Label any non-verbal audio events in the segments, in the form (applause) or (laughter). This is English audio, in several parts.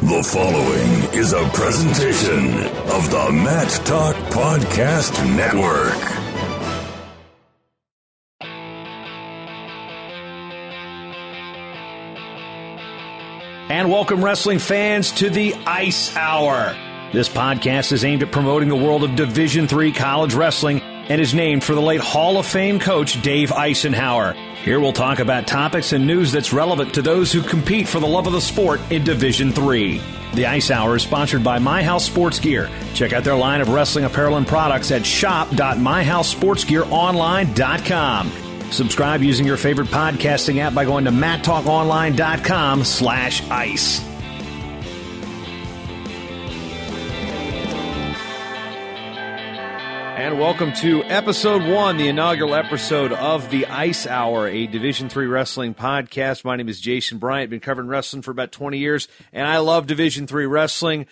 The following is a presentation of the Mat Talk Podcast Network. And welcome, wrestling fans, to the Ice Hour. This podcast is aimed at promoting the world of Division Three college wrestling and is named for the late Hall of Fame coach Dave Icenhower. Here we'll talk about topics and news that's relevant to those who compete for the love of the sport in Division 3. The Ice Hour is sponsored by My House Sports Gear. Check out their line of wrestling apparel and products at shop.myhousesportsgearonline.com. Subscribe using your favorite podcasting app by going to mattalkonline.com slash ice. And welcome to episode one, the inaugural episode of the Ice Hour, a Division Three wrestling podcast. My name is Jason Bryant. Been covering wrestling for about twenty years, and I love Division Three wrestling.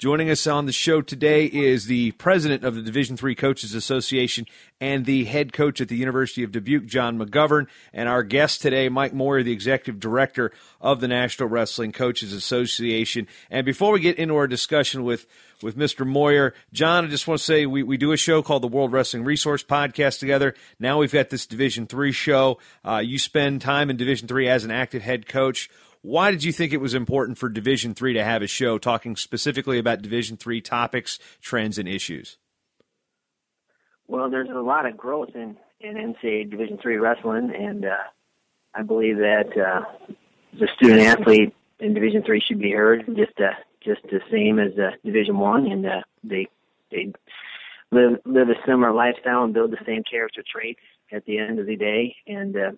Joining us on the show today is the president of the Division Three Coaches Association and the head coach at the University of Dubuque, Jon McGovern, and our guest today, Mike Moyer, the executive director of the National Wrestling Coaches Association. And before we get into our discussion with with Mr. Moyer. Jon, I just want to say we, we do a show called the World Wrestling Resource Podcast together. Now we've got this Division Three show. Uh, you spend time in Division Three as an active head coach. Why did you think it was important for Division Three to have a show talking specifically about Division Three topics, trends, and issues? Well, there's a lot of growth in in NCAA Division Three wrestling, and uh, I believe that uh, the student athlete in Division Three should be heard just uh, just the same as uh, Division One, and uh, they they live live a similar lifestyle and build the same character traits at the end of the day, and uh,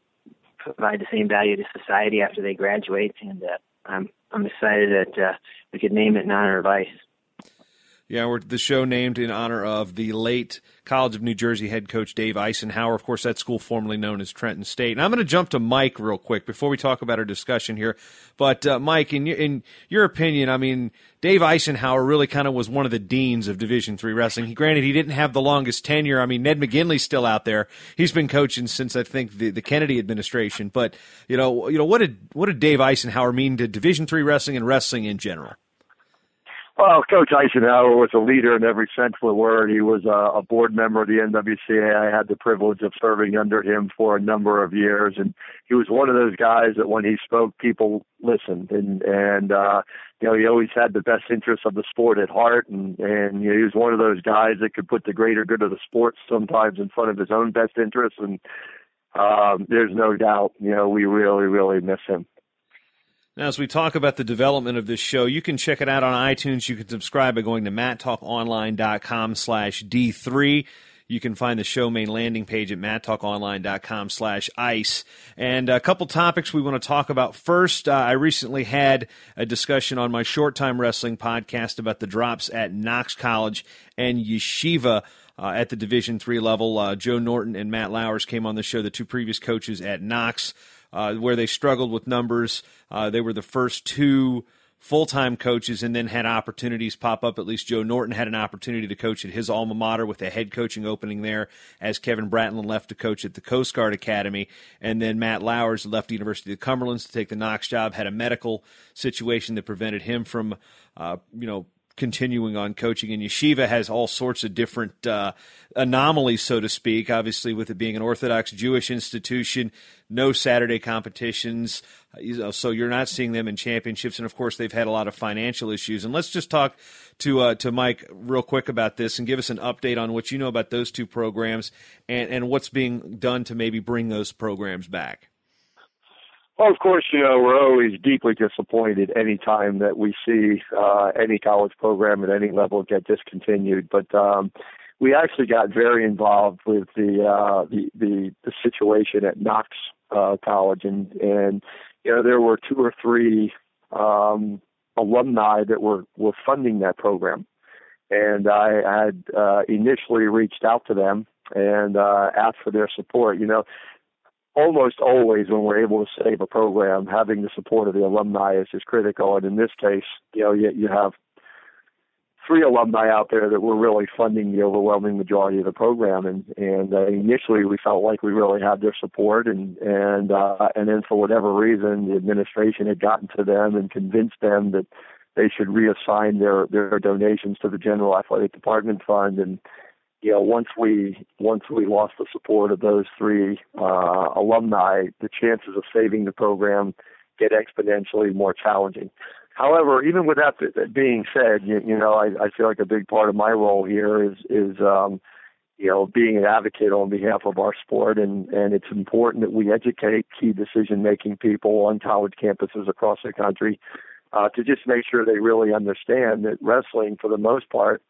provide the same value to society after they graduate. And uh, I'm I'm excited that uh, we could name it in honor of Ice. Yeah, we're the show named in honor of the late College of New Jersey head coach Dave Icenhower. Of course, that school formerly known as Trenton State. And I'm going to jump to Mike real quick before we talk about our discussion here. But uh, Mike, in your, in your opinion, I mean, Dave Icenhower really kind of was one of the deans of Division three wrestling. He, granted, he didn't have the longest tenure. I mean, Ned McGinley's still out there. He's been coaching since I think the, the Kennedy administration. But you know, you know, what did what did Dave Icenhower mean to Division three wrestling and wrestling in general? Well, Coach Icenhower was a leader in every sense of the word. He was a, a board member of the NWCA. I had the privilege of serving under him for a number of years, and he was one of those guys that when he spoke, people listened, and and uh, you know he always had the best interests of the sport at heart, and and you know, he was one of those guys that could put the greater good of the sport sometimes in front of his own best interests, and um, there's no doubt, you know, we really really miss him. Now, as we talk about the development of this show, you can check it out on iTunes. You can subscribe by going to mattalkonline.com slash D3. You can find the show main landing page at mattalkonline.com slash ice. And a couple topics we want to talk about. First, uh, I recently had a discussion on my short time wrestling podcast about the drops at Knox College and Yeshiva. Uh, at the Division three level, uh, Joe Norton and Matt Lowers came on the show, the two previous coaches at Knox uh, where they struggled with numbers. Uh, they were the first two full time coaches and then had opportunities pop up. At least Joe Norton had an opportunity to coach at his alma mater with a head coaching opening there as Kevin Bratland left to coach at the Coast Guard Academy. And then Matt Lowers left the University of the Cumberland to take the Knox job, had a medical situation that prevented him from, uh, you know, continuing on coaching. And Yeshiva has all sorts of different uh, anomalies, so to speak. Obviously, with it being an Orthodox Jewish institution, no Saturday competitions, so you're not seeing them in championships. And of course, they've had a lot of financial issues. And let's just talk to uh, to Mike real quick about this and give us an update on what you know about those two programs and and what's being done to maybe bring those programs back. Well, of course, you know, we're always deeply disappointed any time that we see uh, any college program at any level get discontinued. But um, we actually got very involved with the uh, the, the the situation at Knox uh, College, and and you know there were two or three um, alumni that were were funding that program, and I had uh, initially reached out to them and uh, asked for their support. You know, almost always when we're able to save a program, having the support of the alumni is, is critical. And in this case, you know, you, you have three alumni out there that were really funding the overwhelming majority of the program. And, and uh, initially we felt like we really had their support and, and, uh, and then for whatever reason, the administration had gotten to them and convinced them that they should reassign their their donations to the general athletic department fund and you know once we once we lost the support of those three uh, alumni the chances of saving the program get exponentially more challenging. However even with that being said you, you know I, I feel like a big part of my role here is is um you know being an advocate on behalf of our sport. And and it's important that we educate key decision making people on college campuses across the country uh, to just make sure they really understand that wrestling, for the most part,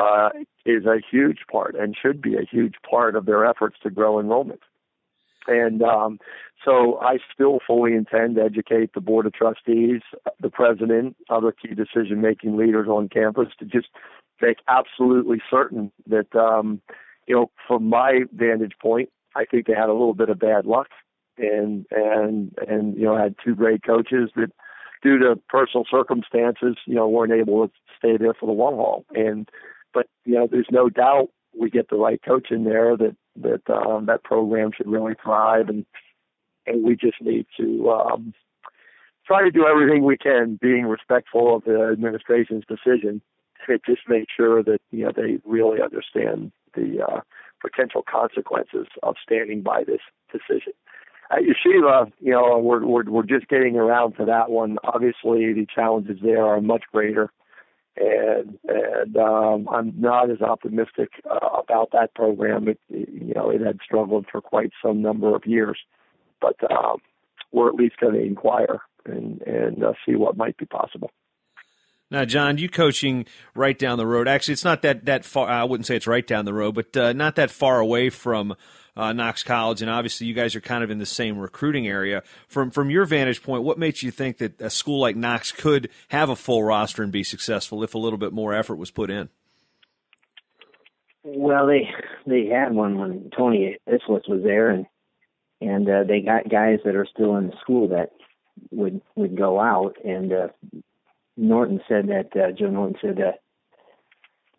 uh, is a huge part and should be a huge part of their efforts to grow enrollment. And um, so I still fully intend to educate the board of trustees, the president, other key decision making leaders on campus to just make absolutely certain that, um, you know, from my vantage point, I think they had a little bit of bad luck and, and, and, you know, had two great coaches that due to personal circumstances, you know, weren't able to stay there for the long haul. And but you know, there's no doubt we get the right coach in there that that um, that program should really thrive, and and we just need to um, try to do everything we can, being respectful of the administration's decision, to just make sure that you know they really understand the uh, potential consequences of standing by this decision. At Yeshiva, you know, we're we're we're just getting around to that one. Obviously, the challenges there are much greater, and and um, I'm not as optimistic uh, about that program. It, you know, it had struggled for quite some number of years, but um, we're at least going to inquire and and uh, see what might be possible. Now, Jon, you coaching right down the road. Actually, it's not that that far. I wouldn't say it's right down the road, but uh, not that far away from uh, Knox College, and obviously you guys are kind of in the same recruiting area. From from your vantage point, what makes you think that a school like Knox could have a full roster and be successful if a little bit more effort was put in? Well, they they had one when Tony Islis was there, and and uh, they got guys that are still in the school that would would go out. And uh, Norton said that uh, Joe Norton said that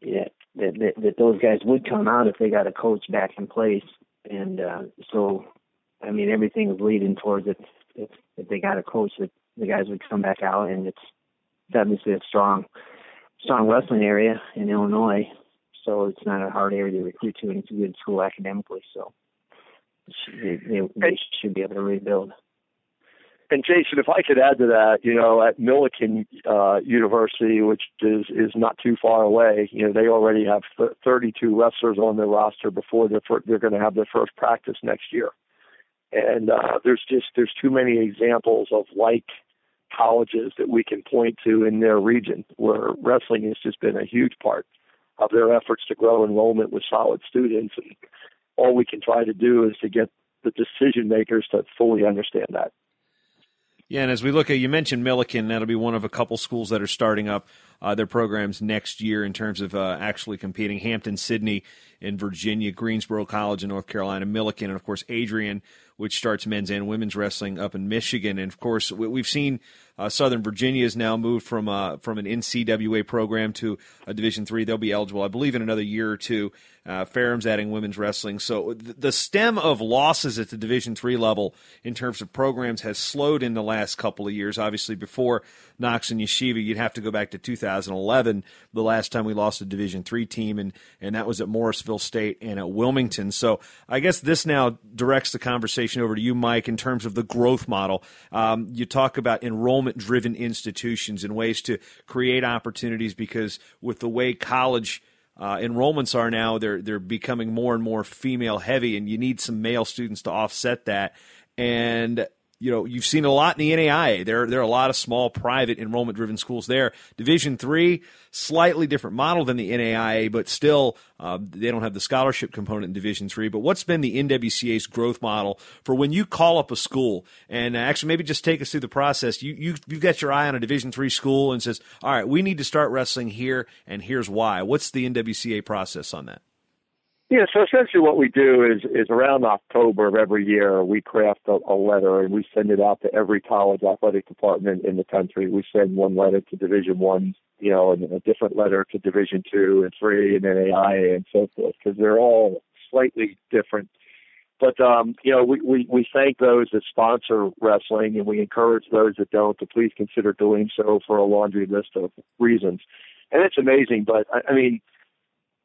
yeah, that, that that those guys would come out if they got a coach back in place and uh, so I mean everything is leading towards it. If, if they got a coach, that the guys would come back out, and it's, it's obviously a strong, strong wrestling area in Illinois. So it's not a hard area to recruit to, and it's a good school academically. So they, they, they should be able to rebuild. And Jason, if I could add to that, you know, at Millikin uh, University, which is is not too far away, you know, they already have th- 32 wrestlers on their roster before they're fir- they're going to have their first practice next year. And uh, there's just there's too many examples of like colleges that we can point to in their region where wrestling has just been a huge part of their efforts to grow enrollment with solid students. And all we can try to do is to get the decision makers to fully understand that. Yeah, and as we look at, you mentioned Millikin, that'll be one of a couple schools that are starting up uh, their programs next year in terms of uh, actually competing. Hampden, Sydney, in Virginia, Greensboro College in North Carolina, Millikin, and of course Adrian, which starts men's and women's wrestling up in Michigan. And of course, we've seen uh, Southern Virginia has now moved from uh, from an NCWA program to a Division three. They'll be eligible, I believe, in another year or two. Uh, adding women's wrestling, so the stem of losses at the Division three level in terms of programs has slowed in the last couple of years. Obviously, before Knox and Yeshiva, you'd have to go back to 2011, the last time we lost a Division three team, and and that was at Morrisville State and at Wilmington. So I guess this now directs the conversation over to you, Mike, in terms of the growth model. Um, you talk about enrollment driven institutions and ways to create opportunities because with the way college uh, enrollments are now, they're they're becoming more and more female heavy, and you need some male students to offset that. And you know you've seen a lot in the NAIA. There there are a lot of small private enrollment driven schools there. Division three, slightly different model than the NAIA, but still uh, they don't have the scholarship component in Division three. But what's been the NWCA's growth model for when you call up a school and actually maybe just take us through the process? You you you've got your eye on a Division three school and says, all right, we need to start wrestling here, and here's why. What's the NWCA process on that? Yeah, so essentially what we do is is around October of every year we craft a, a letter and we send it out to every college athletic department in the country. We send one letter to Division One, you know, and a different letter to Division Two and Three and then AIA and so forth because they're all slightly different But um, you know, we, we we thank those that sponsor wrestling, and we encourage those that don't to please consider doing so for a laundry list of reasons. And it's amazing, but I, I mean,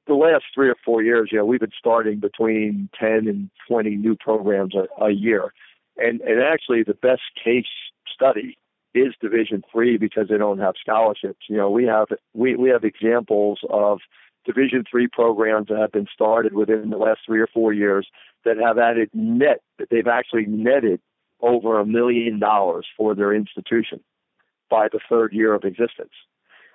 the last three or four years, you know, we've been starting between ten and twenty new programs a, a year, and and actually the best case study is Division three because they don't have scholarships. You know, we have we we have examples of Division three programs that have been started within the last three or four years that have added net that they've actually netted over a million dollars for their institution by the third year of existence.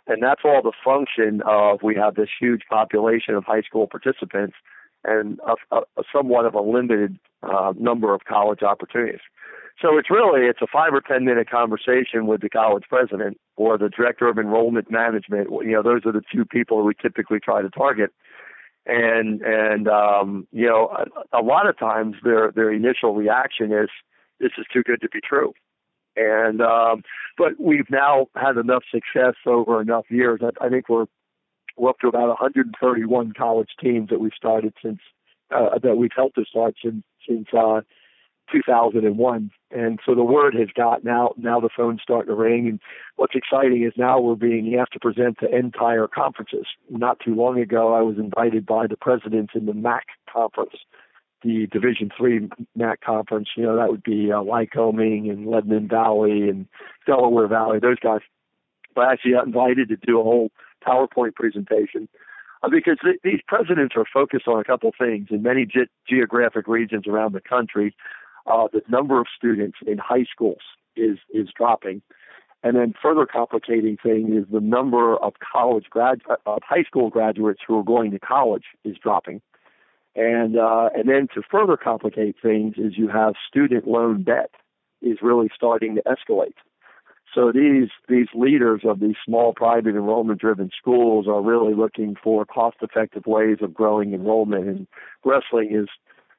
And that's all the function of we have this huge population of high school participants and a, a, a somewhat of a limited uh, number of college opportunities. So it's really it's a five or ten minute conversation with the college president or the director of enrollment management. You know, those are the two people we typically try to target. And and um, you know, a, a lot of times their their initial reaction is this is too good to be true. And um, but we've now had enough success over enough years. I, I think we're we're up to about 131 college teams that we've started since uh, that we've helped to start since since uh, 2001. And so the word has gotten out. Now the phone's starting to ring. And what's exciting is now we're being asked to present to entire conferences. Not too long ago, I was invited by the presidents in the MAC conference, the Division Three MAC conference. You know, that would be uh, Lycoming and Lebanon Valley and Delaware Valley, those guys. But I actually got invited to do a whole PowerPoint presentation uh, because th- these presidents are focused on a couple things in many ge- geographic regions around the country uh, the number of students in high schools is is dropping. And then further complicating thing is the number of college grad of high school graduates who are going to college is dropping. And uh, and then to further complicate things is you have student loan debt is really starting to escalate. So these these leaders of these small private enrollment driven schools are really looking for cost effective ways of growing enrollment and wrestling is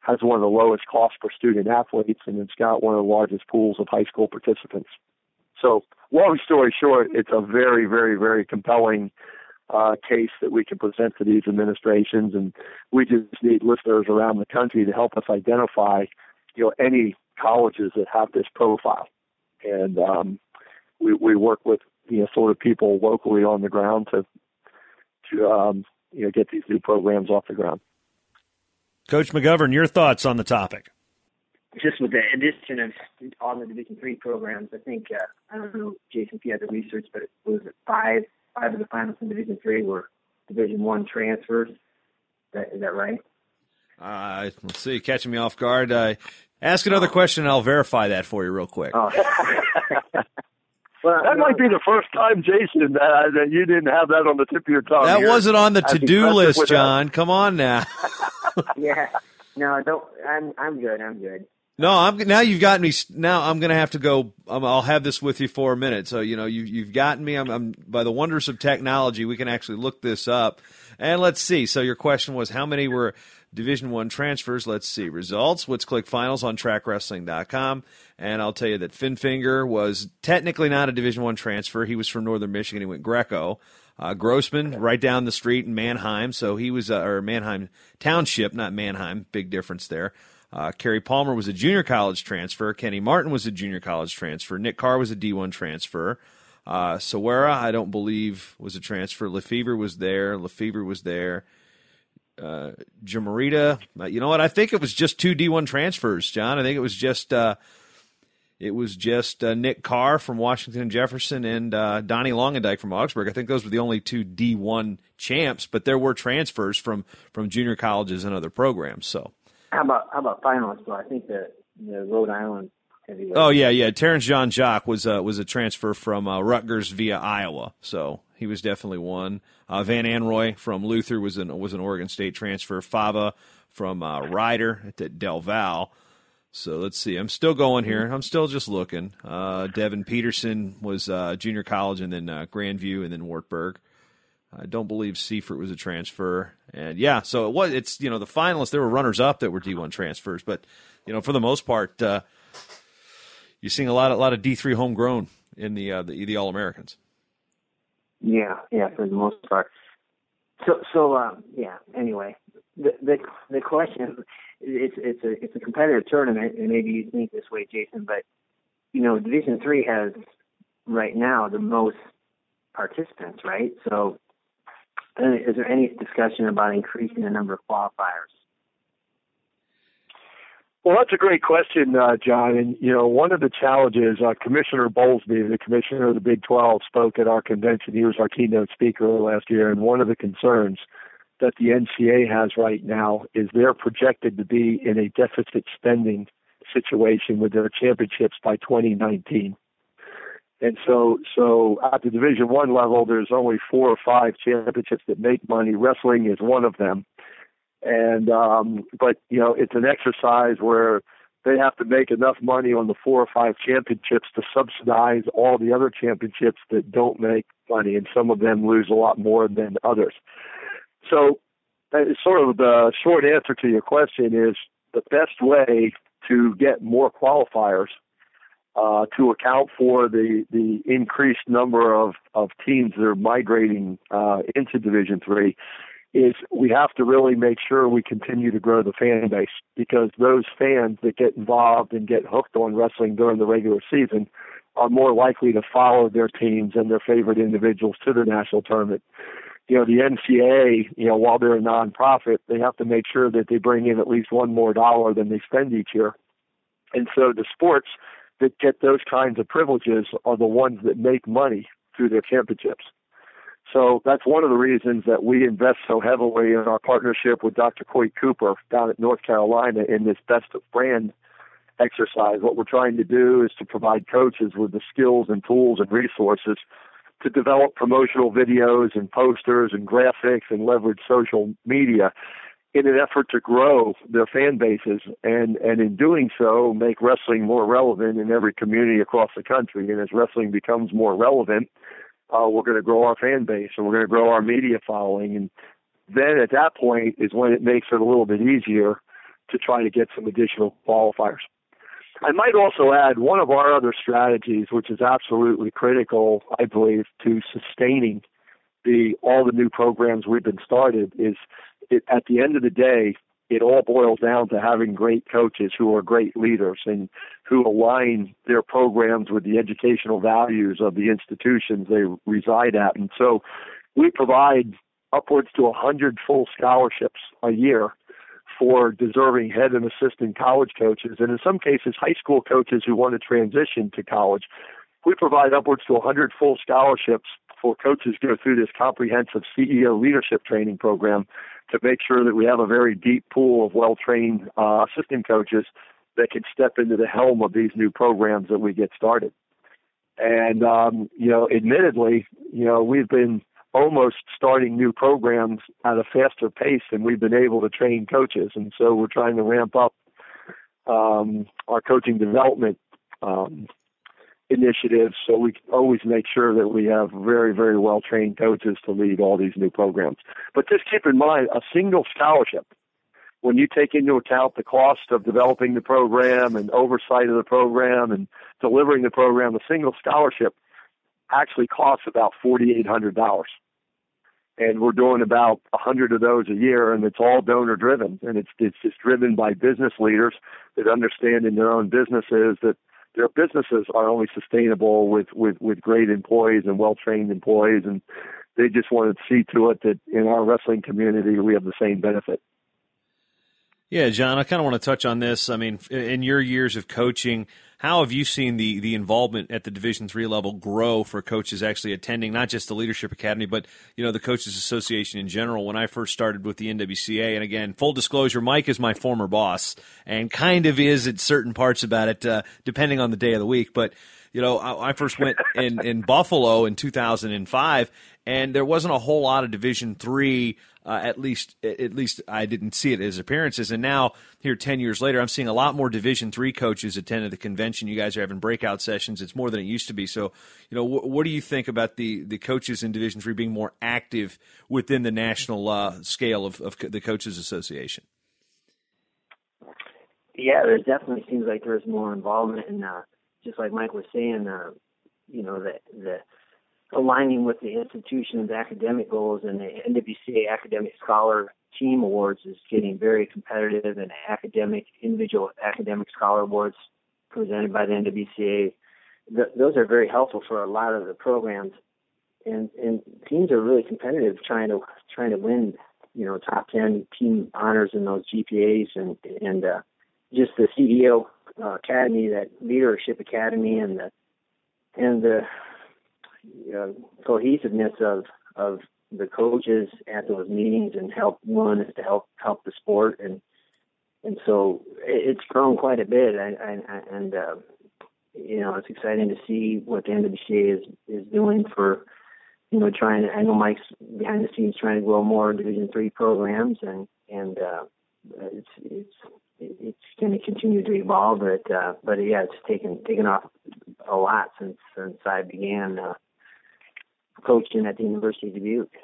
has one of the lowest costs per student athletes, and it's got one of the largest pools of high school participants. So, long story short, it's a very, very, very compelling uh, case that we can present to these administrations, and we just need listeners around the country to help us identify, you know, any colleges that have this profile, and um, we we work with you know sort of people locally on the ground to to um, you know get these new programs off the ground. Coach McGovern, your thoughts on the topic? Just with the addition of all the Division three programs, I think uh, I don't know, Jason, if you had the research, but it was five five of the finals in Division three were Division one transfers. Is that, is that right? Uh, let's see, catching me off guard. Uh, ask another question, and I'll verify that for you real quick. Oh. (laughs) Well, that might be the first time, Jason, that, that you didn't have that on the tip of your tongue. That wasn't on the to-do list, Jon. That. Come on now. (laughs) yeah, no, don't. I'm I'm good. I'm good. No, I'm now. You've got me. Now I'm going to have to go. Um, I'll have this with you for a minute. So you know, you, you've gotten me. I'm, I'm by the wonders of technology. We can actually look this up, and let's see. So your question was, how many were Division One transfers? Let's see results. Let's click finals on TrackWrestling.com, and I'll tell you that Finn Finger was technically not a Division One transfer. He was from Northern Michigan. He went Greco. Uh, Grossman, right down the street in Manheim, so he was, uh, or Manheim Township, not Manheim. Big difference there. Uh, Kerry Palmer was a junior college transfer. Kenny Martin was a junior college transfer. Nick Carr was a D1 transfer. Uh, Sawera, I don't believe, was a transfer. Lefevre was there. Lefevre was there. Uh, Jamarita, uh, you know what? I think it was just two D1 transfers, Jon. I think it was just uh, it was just uh, Nick Carr from Washington and Jefferson and uh, Donnie Longendyke from Augsburg. I think those were the only two D1 champs, but there were transfers from from junior colleges and other programs. So how about how about finalists? Well, I think the the Rhode Island. Oh yeah, yeah. Terrence Jean-Jacques was uh, was a transfer from uh, Rutgers via Iowa, so he was definitely one. Uh, Van Anroy from Luther was an was an Oregon State transfer. Fava from uh, Rider at Del Val. So let's see. I'm still going here. I'm still just looking. Uh, Devin Peterson was uh, junior college and then uh, Grandview and then Wartburg. I don't believe Seifert was a transfer. And yeah, so it was. It's you know the finalists. There were runners up that were D1 transfers, but you know for the most part, uh, you're seeing a lot, a lot of D3 homegrown in the uh, the, the All Americans. Yeah, yeah, for the most part. So, so um, yeah. Anyway, the the the question it's it's a it's a competitive tournament, and maybe you think this way, Jason, but you know, Division Three has right now the most participants, right? So, is there any discussion about increasing the number of qualifiers? Well, that's a great question, uh, Jon. And you know, one of the challenges, uh, Commissioner Bowlesby, the commissioner of the Big 12, spoke at our convention. He was our keynote speaker last year, and one of the concerns that the NCAA has right now is they're projected to be in a deficit spending situation with their championships by 2019. And so, so at the Division One level, there's only four or five championships that make money. Wrestling is one of them. And um, but you know, it's an exercise where they have to make enough money on the four or five championships to subsidize all the other championships that don't make money, and some of them lose a lot more than others. So, sort of the short answer to your question is the best way to get more qualifiers uh, to account for the the increased number of of teams that are migrating uh, into Division Three is we have to really make sure we continue to grow the fan base because those fans that get involved and get hooked on wrestling during the regular season are more likely to follow their teams and their favorite individuals to the national tournament you know, the NCAA, you know, while they're a nonprofit, they have to make sure that they bring in at least one more dollar than they spend each year. And so the sports that get those kinds of privileges are the ones that make money through their championships. So that's one of the reasons that we invest so heavily in our partnership with Dr. Coyte Cooper down at North Carolina in this best of brand exercise. What we're trying to do is to provide coaches with the skills and tools and resources to develop promotional videos and posters and graphics and leverage social media in an effort to grow their fan bases and and in doing so make wrestling more relevant in every community across the country. And as wrestling becomes more relevant uh, we're going to grow our fan base and we're going to grow our media following. And then at that point is when it makes it a little bit easier to try to get some additional qualifiers. I might also add one of our other strategies, which is absolutely critical, I believe, to sustaining the all the new programs we've been started is it, at the end of the day, it all boils down to having great coaches who are great leaders and who align their programs with the educational values of the institutions they reside at. And so we provide upwards to 100 full scholarships a year for deserving head and assistant college coaches, and in some cases, high school coaches who want to transition to college. We provide upwards to 100 full scholarships for coaches go through this comprehensive CEO leadership training program to make sure that we have a very deep pool of well-trained uh, assistant coaches that can step into the helm of these new programs that we get started. And um, you know, admittedly, you know, we've been almost starting new programs at a faster pace than we've been able to train coaches. And so we're trying to ramp up um, our coaching development um, initiatives so we always make sure that we have very, very well trained coaches to lead all these new programs. But just keep in mind a single scholarship. When you take into account the cost of developing the program and oversight of the program and delivering the program, a single scholarship actually costs about $4,800. And we're doing about a hundred of those a year, and it's all donor driven, and it's it's just driven by business leaders that understand in their own businesses that their businesses are only sustainable with with with great employees and well trained employees, and they just want to see to it that in our wrestling community we have the same benefit. Yeah, Jon, I kind of want to touch on this. I mean, in your years of coaching, how have you seen the the involvement at the Division three level grow for coaches actually attending not just the Leadership Academy, but you know the Coaches Association in general? When I first started with the NWCA, and again, full disclosure, Mike is my former boss, and kind of is at certain parts about it, uh, depending on the day of the week. But you know, I, I first went in in Buffalo in 2005, and there wasn't a whole lot of Division three uh, at least, at least I didn't see it as appearances. And now, here ten years later, I'm seeing a lot more Division three coaches attend the convention. You guys are having breakout sessions. It's more than it used to be. So, you know, wh- what do you think about the the coaches in Division three being more active within the national uh, scale of, of the coaches association? Yeah, there definitely seems like there's more involvement, and uh, just like Mike was saying, uh, you know, the the aligning with the institution's academic goals and the NWCA Academic Scholar Team Awards is getting very competitive and academic individual academic scholar awards presented by the NWCA. Th- those are very helpful for a lot of the programs, and and teams are really competitive trying to trying to win you know top ten team honors in those GPAs and and uh, just the CEO uh, Academy, that leadership academy, and the and the uh, cohesiveness of of the coaches at those meetings and help one is to help help the sport. And and so it's grown quite a bit. And and, and uh, you know it's exciting to see what the NWCA is is doing for you know trying to I know Mike's behind the scenes trying to grow more Division three programs and and uh, it's it's it's going to continue to evolve but uh, but yeah it's taken taken off a lot since since I began uh, coaching at the University of Dubuque.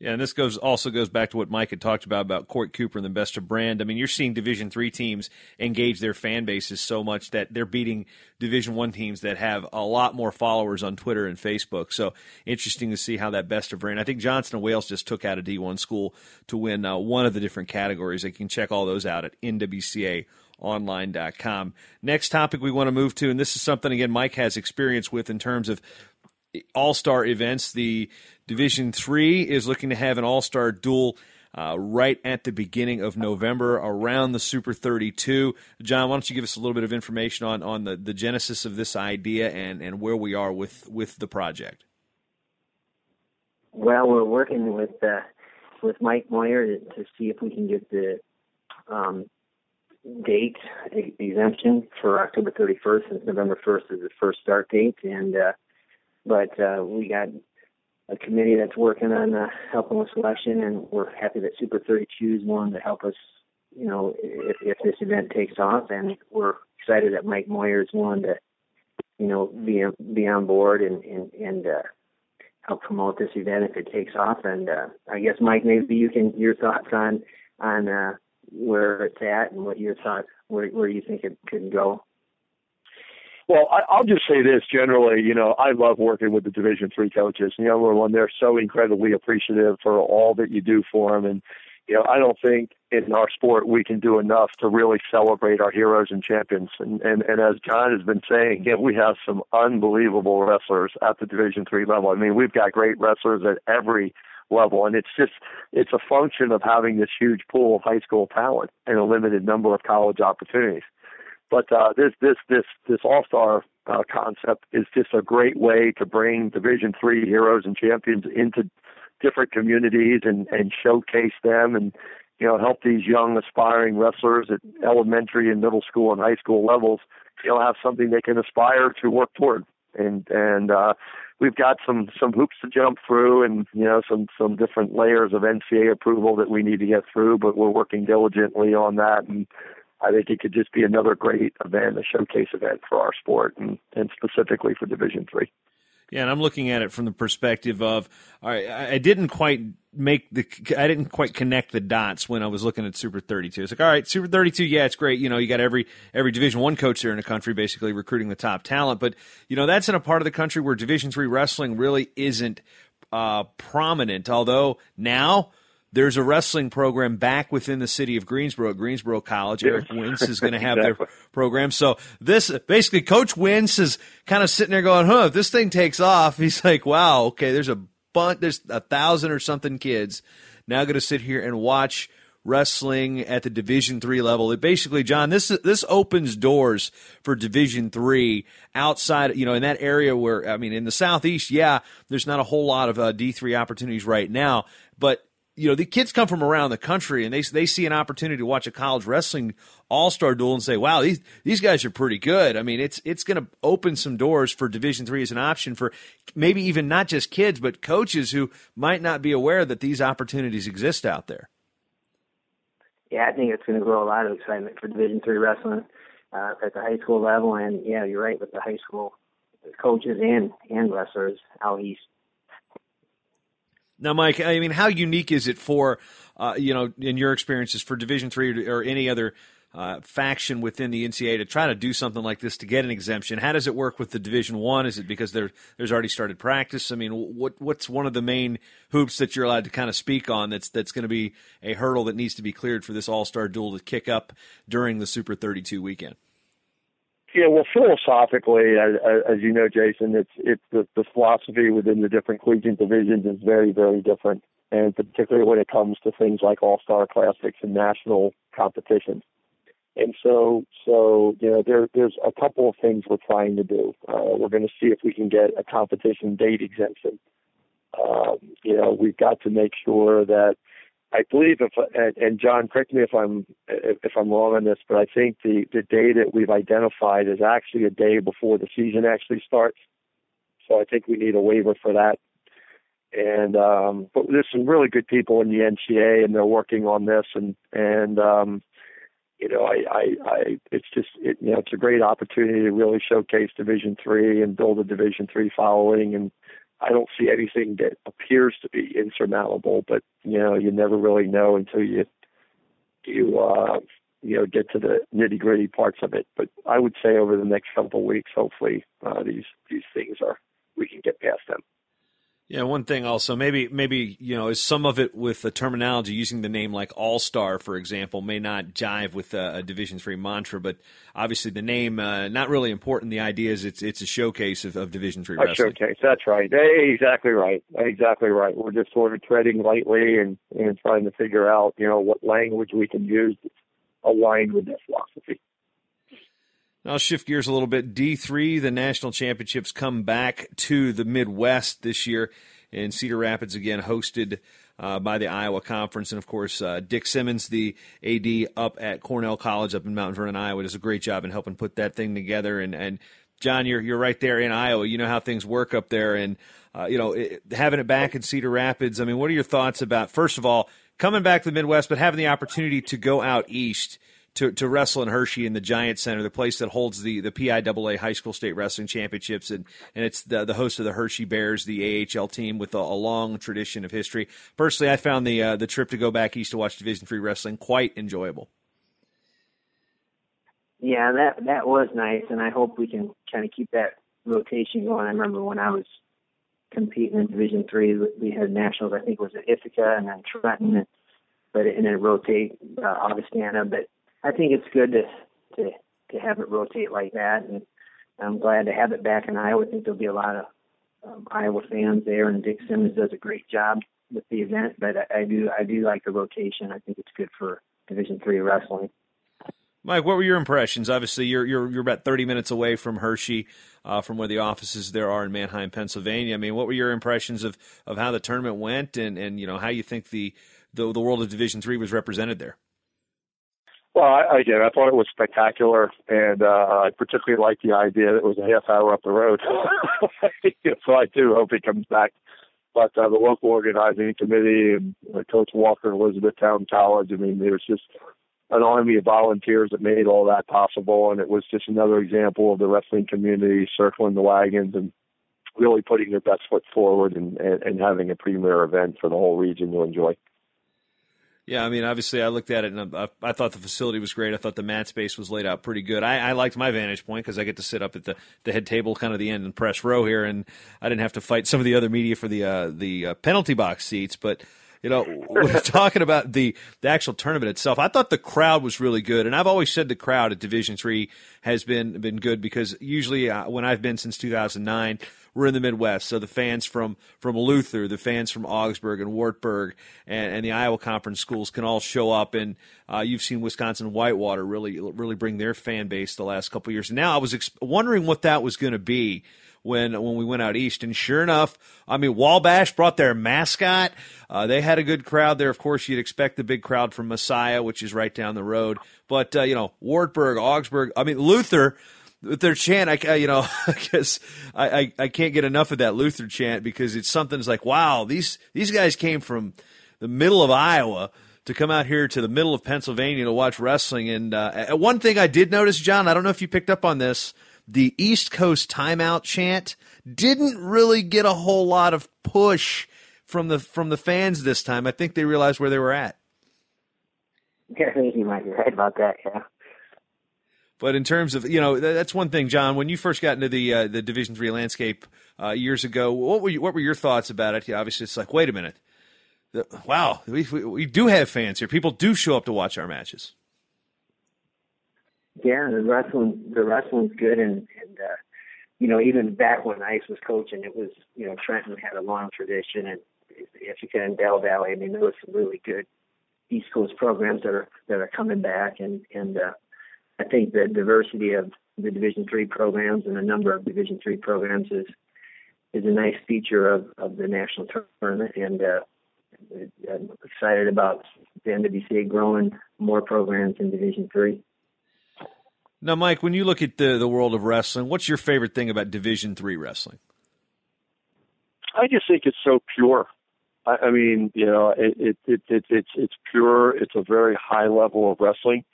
Yeah, and this goes also goes back to what Mike had talked about about Coyte Cooper and the best of brand. I mean, you're seeing Division three teams engage their fan bases so much that they're beating Division one teams that have a lot more followers on Twitter and Facebook. So interesting to see how that best of brand. I think Johnson and Wales just took out a D1 school to win uh, one of the different categories. You can check all those out at NWCA online.com. Next topic we want to move to, and this is something again Mike has experience with in terms of all star events. The Division Three is looking to have an all star duel. Uh, right at the beginning of November, around the Super 32. Jon, why don't you give us a little bit of information on, on the, the genesis of this idea and, and where we are with, with the project? Well, we're working with uh, with Mike Moyer to, to, see if we can get the um, date exemption for October 31st, since November 1st is the first start date, and uh, but uh, we got a committee that's working on uh, helping with selection, and we're happy that Super 32 is one to help us. You know, if, if this event takes off, and we're excited that Mike Moyer is one to, you know, be be on board and and and uh, help promote this event if it takes off. And uh, I guess Mike, maybe you can your thoughts on on uh, where it's at and what your thoughts where where you think it could go. Well, I, I'll just say this generally. You know, I love working with the Division Three coaches. You know, when they're so incredibly appreciative for all that you do for them, and you know, I don't think in our sport we can do enough to really celebrate our heroes and champions. And and, and as Jon has been saying, yeah, we have some unbelievable wrestlers at the Division Three level. I mean, we've got great wrestlers at every level and it's just it's a function of having this huge pool of high school talent and a limited number of college opportunities but uh, this this this this All Star uh, concept is just a great way to bring Division three heroes and champions into different communities and and showcase them and you know help these young aspiring wrestlers at elementary and middle school and high school levels you know have something they can aspire to work toward. And and uh we've got some some hoops to jump through and you know some some different layers of NCAA approval that we need to get through but we're working diligently on that and I think it could just be another great event, a showcase event for our sport, and, and specifically for Division Three. Yeah, and I'm looking at it from the perspective of all right, I didn't quite make the I didn't quite connect the dots when I was looking at Super 32. It's like, all right, Super 32, yeah, it's great. You know, you got every every Division 1 coach there in the country basically recruiting the top talent, but you know, that's in a part of the country where Division 3 wrestling really isn't uh, prominent, although now there's a wrestling program back within the city of Greensboro, Greensboro College. Eric Wince is going to have exactly. their program. So this basically, Coach Wince is kind of sitting there going, "Huh, if this thing takes off, (laughs) he's like, wow, okay, there's a bunch, there's a thousand or something kids now going to sit here and watch." wrestling at the division 3 level it basically jon this this opens doors for division 3 outside you know in that area where i mean in the southeast yeah there's not a whole lot of uh, d3 opportunities right now but you know, the kids come from around the country and they they see an opportunity to watch a college wrestling all star duel and say, "Wow, these these guys are pretty good." I mean, it's it's going to open some doors for Division three as an option for maybe even not just kids but coaches who might not be aware that these opportunities exist out there. Yeah, I think it's going to grow a lot of excitement for Division three wrestling uh, at the high school level, and yeah, you're right with the high school coaches and and wrestlers out east. Now, Mike, I mean, how unique is it for, uh, you know, in your experiences for Division three or any other uh, faction within the NCAA to try to do something like this to get an exemption. How does it work with the Division One? Is it because there there's already started practice? I mean, what what's one of the main hoops that you're allowed to kind of speak on that's that's going to be a hurdle that needs to be cleared for this All Star duel to kick up during the Super 32 weekend? Yeah, well, philosophically, as, as you know, Jason, it's it's the, the philosophy within the different collegiate divisions is very, very different, and particularly when it comes to things like All Star Classics and national competitions. And so, so you know, there there's a couple of things we're trying to do. Uh, we're going to see if we can get a competition date exemption. Um, you know, we've got to make sure that I believe if and, Jon, correct me if I'm if I'm wrong on this, but I think the the day that we've identified is actually a day before the season actually starts. So I think we need a waiver for that. And um, but there's some really good people in the NCA, and they're working on this, and and um, you know, I, I, I, it's just, it, you know, it's a great opportunity to really showcase Division Three and build a Division Three following. And I don't see anything that appears to be insurmountable, but you know, you never really know until you, you, uh, you know, get to the nitty gritty parts of it. But I would say over the next couple of weeks, hopefully, uh, these these things are we can get past them. Yeah, one thing also, maybe maybe you know, is some of it with the terminology using the name like All Star, for example, may not jive with a, a Division Three mantra, but obviously the name uh, not really important. The idea is it's it's a showcase of, of Division Three wrestling. A showcase, that's right. Exactly right. Exactly right. We're just sort of treading lightly and and trying to figure out, you know, what language we can use aligned with that philosophy. I'll shift gears a little bit. D3, the national championships come back to the Midwest this year, and Cedar Rapids again hosted uh, by the Iowa Conference. And of course, uh, Dick Simmons, the AD up at Cornell College up in Mount Vernon, Iowa, does a great job in helping put that thing together. And, and Jon, you're, you're right there in Iowa. You know how things work up there. And, uh, you know, it, having it back in Cedar Rapids, I mean, what are your thoughts about, first of all, coming back to the Midwest, but having the opportunity to go out east? To, to wrestle in Hershey in the Giant Center, the place that holds the, the PIAA High School State Wrestling Championships, and, and it's the, the host of the Hershey Bears, the AHL team with a, a long tradition of history. Personally, I found the uh, the trip to go back east to watch Division Three wrestling quite enjoyable. Yeah, that that was nice, and I hope we can kind of keep that rotation going. I remember when I was competing in Division Three, we had nationals. I think it was at Ithaca and then Trenton, but and then rotate uh, Augustana. But I think it's good to to to have it rotate like that, and I'm glad to have it back in Iowa. I think there'll be a lot of um, Iowa fans there, and Dick Simmons does a great job with the event. But I, I do I do like the rotation. I think it's good for Division three wrestling. Mike, what were your impressions? Obviously, you're you're you're about 30 minutes away from Hershey, uh, from where the offices there are in Manheim, Pennsylvania. I mean, what were your impressions of, of how the tournament went, and, and you know how you think the the, the world of Division three was represented there? Well, I, did. I thought it was spectacular, and uh, I particularly liked the idea that it was a half hour up the road. (laughs) so I do hope he comes back. But uh, the local organizing committee and uh, Coach Walker, Elizabethtown College, I mean, there's just an army of volunteers that made all that possible, and it was just another example of the wrestling community circling the wagons and really putting their best foot forward and, and, and having a premier event for the whole region to enjoy. Yeah, I mean, obviously, I looked at it and I, I, thought the facility was great. I thought the mat space was laid out pretty good. I, I liked my vantage point because I get to sit up at the, the head table, kind of the end and press row here, and I didn't have to fight some of the other media for the uh, the uh, penalty box seats. But you know, (laughs) we're (laughs) talking about the the actual tournament itself. I thought the crowd was really good, and I've always said the crowd at Division Three has been been good because usually uh, when I've been since 2009 we're in the Midwest. So the fans from from Luther, the fans from Augsburg and Wartburg, and, and the Iowa Conference schools can all show up. And uh, you've seen Wisconsin Whitewater really really bring their fan base the last couple years. Now I was wondering what that was going to be when when we went out east. And sure enough, I mean, Wabash brought their mascot. Uh, they had a good crowd there. Of course, you'd expect the big crowd from Messiah, which is right down the road. But uh, you know, Wartburg, Augsburg. I mean, Luther with their chant, I, you know, (laughs) I guess I, I, I can't get enough of that Luther chant because it's something that's like, wow, these these guys came from the middle of Iowa to come out here to the middle of Pennsylvania to watch wrestling. And uh, one thing I did notice, Jon, I don't know if you picked up on this, the East Coast timeout chant didn't really get a whole lot of push from the from the fans this time. I think they realized where they were at. (laughs) Yeah, you might be right about that. Yeah. But in terms of you know that's one thing, Jon. When you first got into the uh, the Division three landscape uh, years ago, what were you, what were your thoughts about it? Obviously, it's like wait a minute, the, wow, we, we, we do have fans here. People do show up to watch our matches. Yeah, the wrestling the wrestling's good, and and uh, you know even back when Ice was coaching, it was you know Trenton had a long tradition, and Ithaca and Del Valley. I mean, there was some really good East Coast programs that are that are coming back, and and uh, I think the diversity of the Division three programs and the number of Division three programs is is a nice feature of of the national tournament, and uh, I'm excited about the NWCA growing more programs in Division three. Now, Mike, when you look at the the world of wrestling, what's your favorite thing about Division three wrestling? I just think it's so pure. I, I mean, you know, it, it, it, it it's it's pure. It's a very high level of wrestling,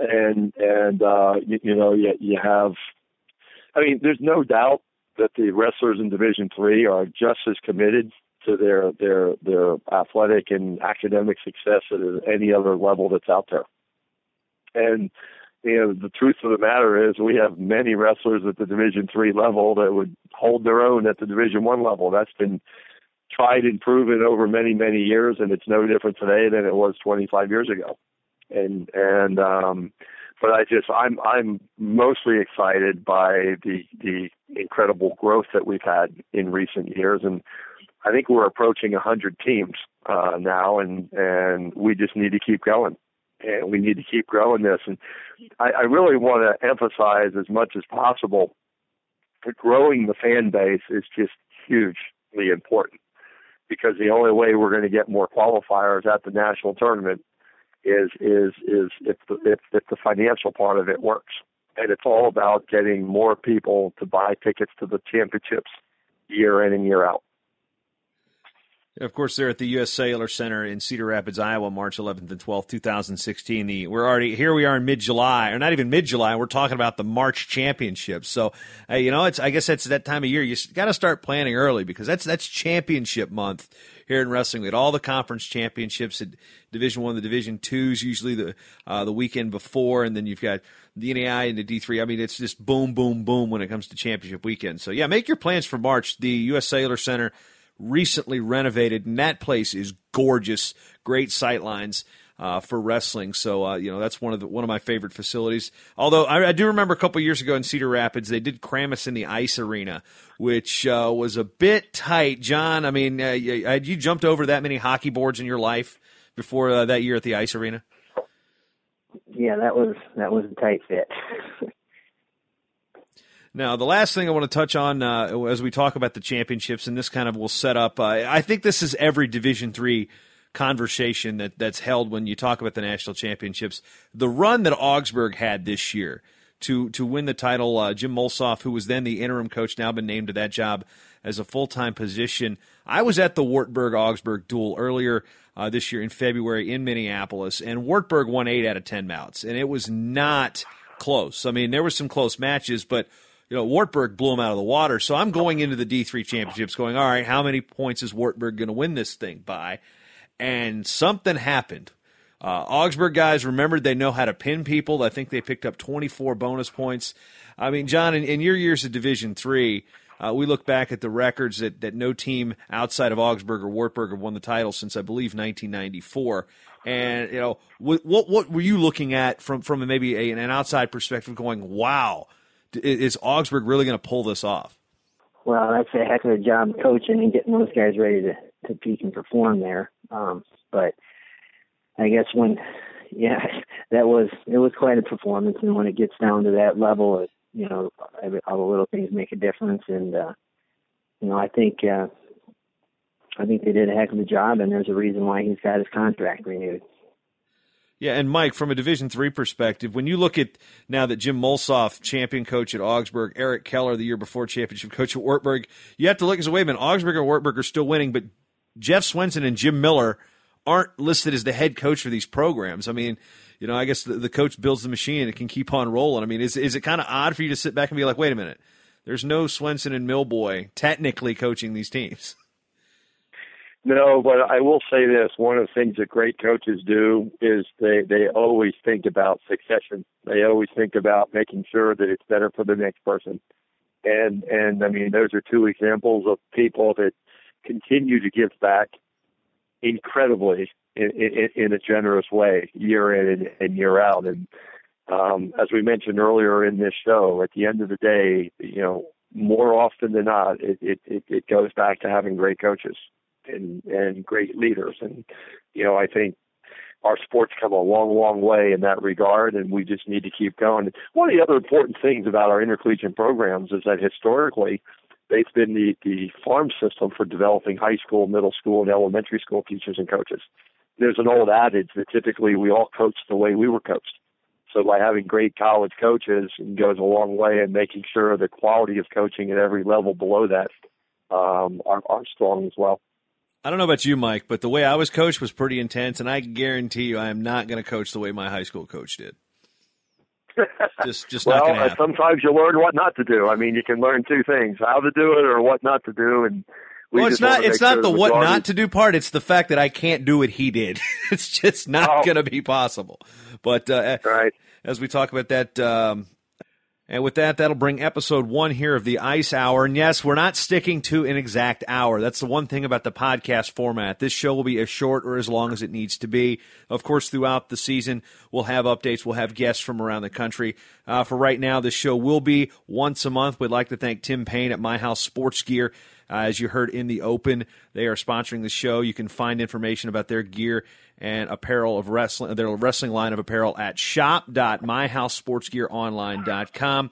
and and uh, you, you know, you, you have. I mean, there's no doubt that the wrestlers in Division Three are just as committed to their their their athletic and academic success at any other level that's out there. And you know, the truth of the matter is we have many wrestlers at the Division Three level that would hold their own at the Division One level. That's been tried and proven over many many years, and it's no different today than it was 25 years ago. And and um, but I just I'm I'm mostly excited by the the incredible growth that we've had in recent years, and I think we're approaching 100 teams uh, now, and and we just need to keep going, and we need to keep growing this. And I, I really want to emphasize as much as possible that growing the fan base is just hugely important. Because the only way we're going to get more qualifiers at the national tournament is is is if the if, if the financial part of it works. And it's all about getting more people to buy tickets to the championships year in and year out. Of course, they're at the U.S. Cellular Center in Cedar Rapids, Iowa, March 11th and 12th, 2016. The, we're already here. We are in mid-July, or not even mid-July. We're talking about the March Championships. So, uh, you know, it's I guess that's that time of year. You got to start planning early because that's that's championship month here in wrestling. We had all the conference championships at Division One, the Division Twos, usually the uh, the weekend before, and then you've got the NAI and the D three. I mean, it's just boom, boom, boom when it comes to championship weekend. So yeah, make your plans for March. The U.S. Cellular Center recently renovated, and that place is gorgeous. Great sight lines. Uh, for wrestling, so uh, you know that's one of the, one of my favorite facilities. Although I, I do remember a couple years ago in Cedar Rapids, they did cram us in the ice arena, which uh, was a bit tight. Jon, I mean, uh, had you jumped over that many hockey boards in your life before uh, that year at the ice arena? Yeah, that was that was a tight fit. (laughs) Now, the last thing I want to touch on uh, as we talk about the championships, and this kind of will set up. Uh, I think this is every Division three conversation that that's held when you talk about the national championships. The run that Augsburg had this year to to win the title, uh, Jim Molsoff, who was then the interim coach, now been named to that job as a full time position. I was at the Wartburg Augsburg duel earlier uh, this year in February in Minneapolis, and Wartburg won eight out of ten bouts, and it was not close. I mean, there were some close matches, but you know, Wartburg blew him out of the water. So I'm going into the D3 championships going, all right, how many points is Wartburg going to win this thing by? And something happened. Uh, Augsburg guys remembered they know how to pin people. I think they picked up 24 bonus points. I mean, Jon, in, in your years of Division Three, uh, we look back at the records that, that no team outside of Augsburg or Wartburg have won the title since I believe 1994. And you know, what what, were you looking at from from maybe a, an outside perspective, going, "Wow, is Augsburg really going to pull this off? Well, that's a heck of a job coaching and getting those guys ready to, to peak and perform there. Um, but I guess when, (laughs) yeah, that was it was quite a performance, and when it gets down to that level, it, you know, all the little things make a difference, and uh, you know, I think uh, I think they did a heck of a job, and there's a reason why he's got his contract renewed. Yeah, and Mike, from a Division three perspective, when you look at now that Jim Molsoff, champion coach at Augsburg, Eric Keller, the year before championship coach at Wartburg, you have to look and say, wait a minute, Augsburg and Wartburg are still winning, but Jeff Swenson and Jim Miller aren't listed as the head coach for these programs. I mean, you know, I guess the, the coach builds the machine and it can keep on rolling. I mean, is is it kind of odd for you to sit back and be like, wait a minute, there's no Swenson and Millboy technically coaching these teams? No, but I will say this: one of the things that great coaches do is they they always think about succession. They always think about making sure that it's better for the next person. And and I mean, those are two examples of people that continue to give back incredibly in, in, in a generous way year in and, and year out. And um, as we mentioned earlier in this show, at the end of the day, you know, more often than not, it, it, it, it goes back to having great coaches and, and great leaders. And, you know, I think our sport's come a long, long way in that regard, and we just need to keep going. One of the other important things about our intercollegiate programs is that historically, they've been the, the farm system for developing high school, middle school, and elementary school teachers and coaches. There's an old adage that typically we all coach the way we were coached. So by having great college coaches goes a long way in making sure the quality of coaching at every level below that um, are, are strong as well. I don't know about you, Mike, but the way I was coached was pretty intense, and I guarantee you, I am not going to coach the way my high school coach did. (laughs) Just, just well, not uh, sometimes you learn what not to do. I mean, you can learn two things: how to do it or what not to do. And we well, it's not it's not the what not to do part. It's the fact that I can't do what he did. (laughs) it's just not oh. going to be possible. But uh, right. as we talk about that um, and with that, that'll bring episode one here of the Ice Hour. And yes, we're not sticking to an exact hour. That's the one thing about the podcast format. This show will be as short or as long as it needs to be. Of course, throughout the season, we'll have updates. We'll have guests from around the country. Uh, for right now, this show will be once a month. We'd like to thank Tim Payne at My House Sports Gear. Uh, as you heard in the open, they are sponsoring the show. You can find information about their gear and apparel of wrestling, their wrestling line of apparel at shop.myhousesportsgearonline.com.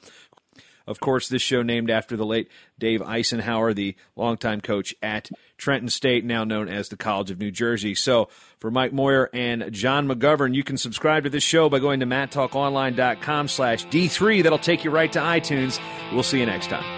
Of course, this show named after the late Dave Icenhower, the longtime coach at Trenton State, now known as the College of New Jersey. So, for Mike Moyer and Jon McGovern, you can subscribe to this show by going to mattalkonline.com slash D3. That'll take you right to iTunes. We'll see you next time.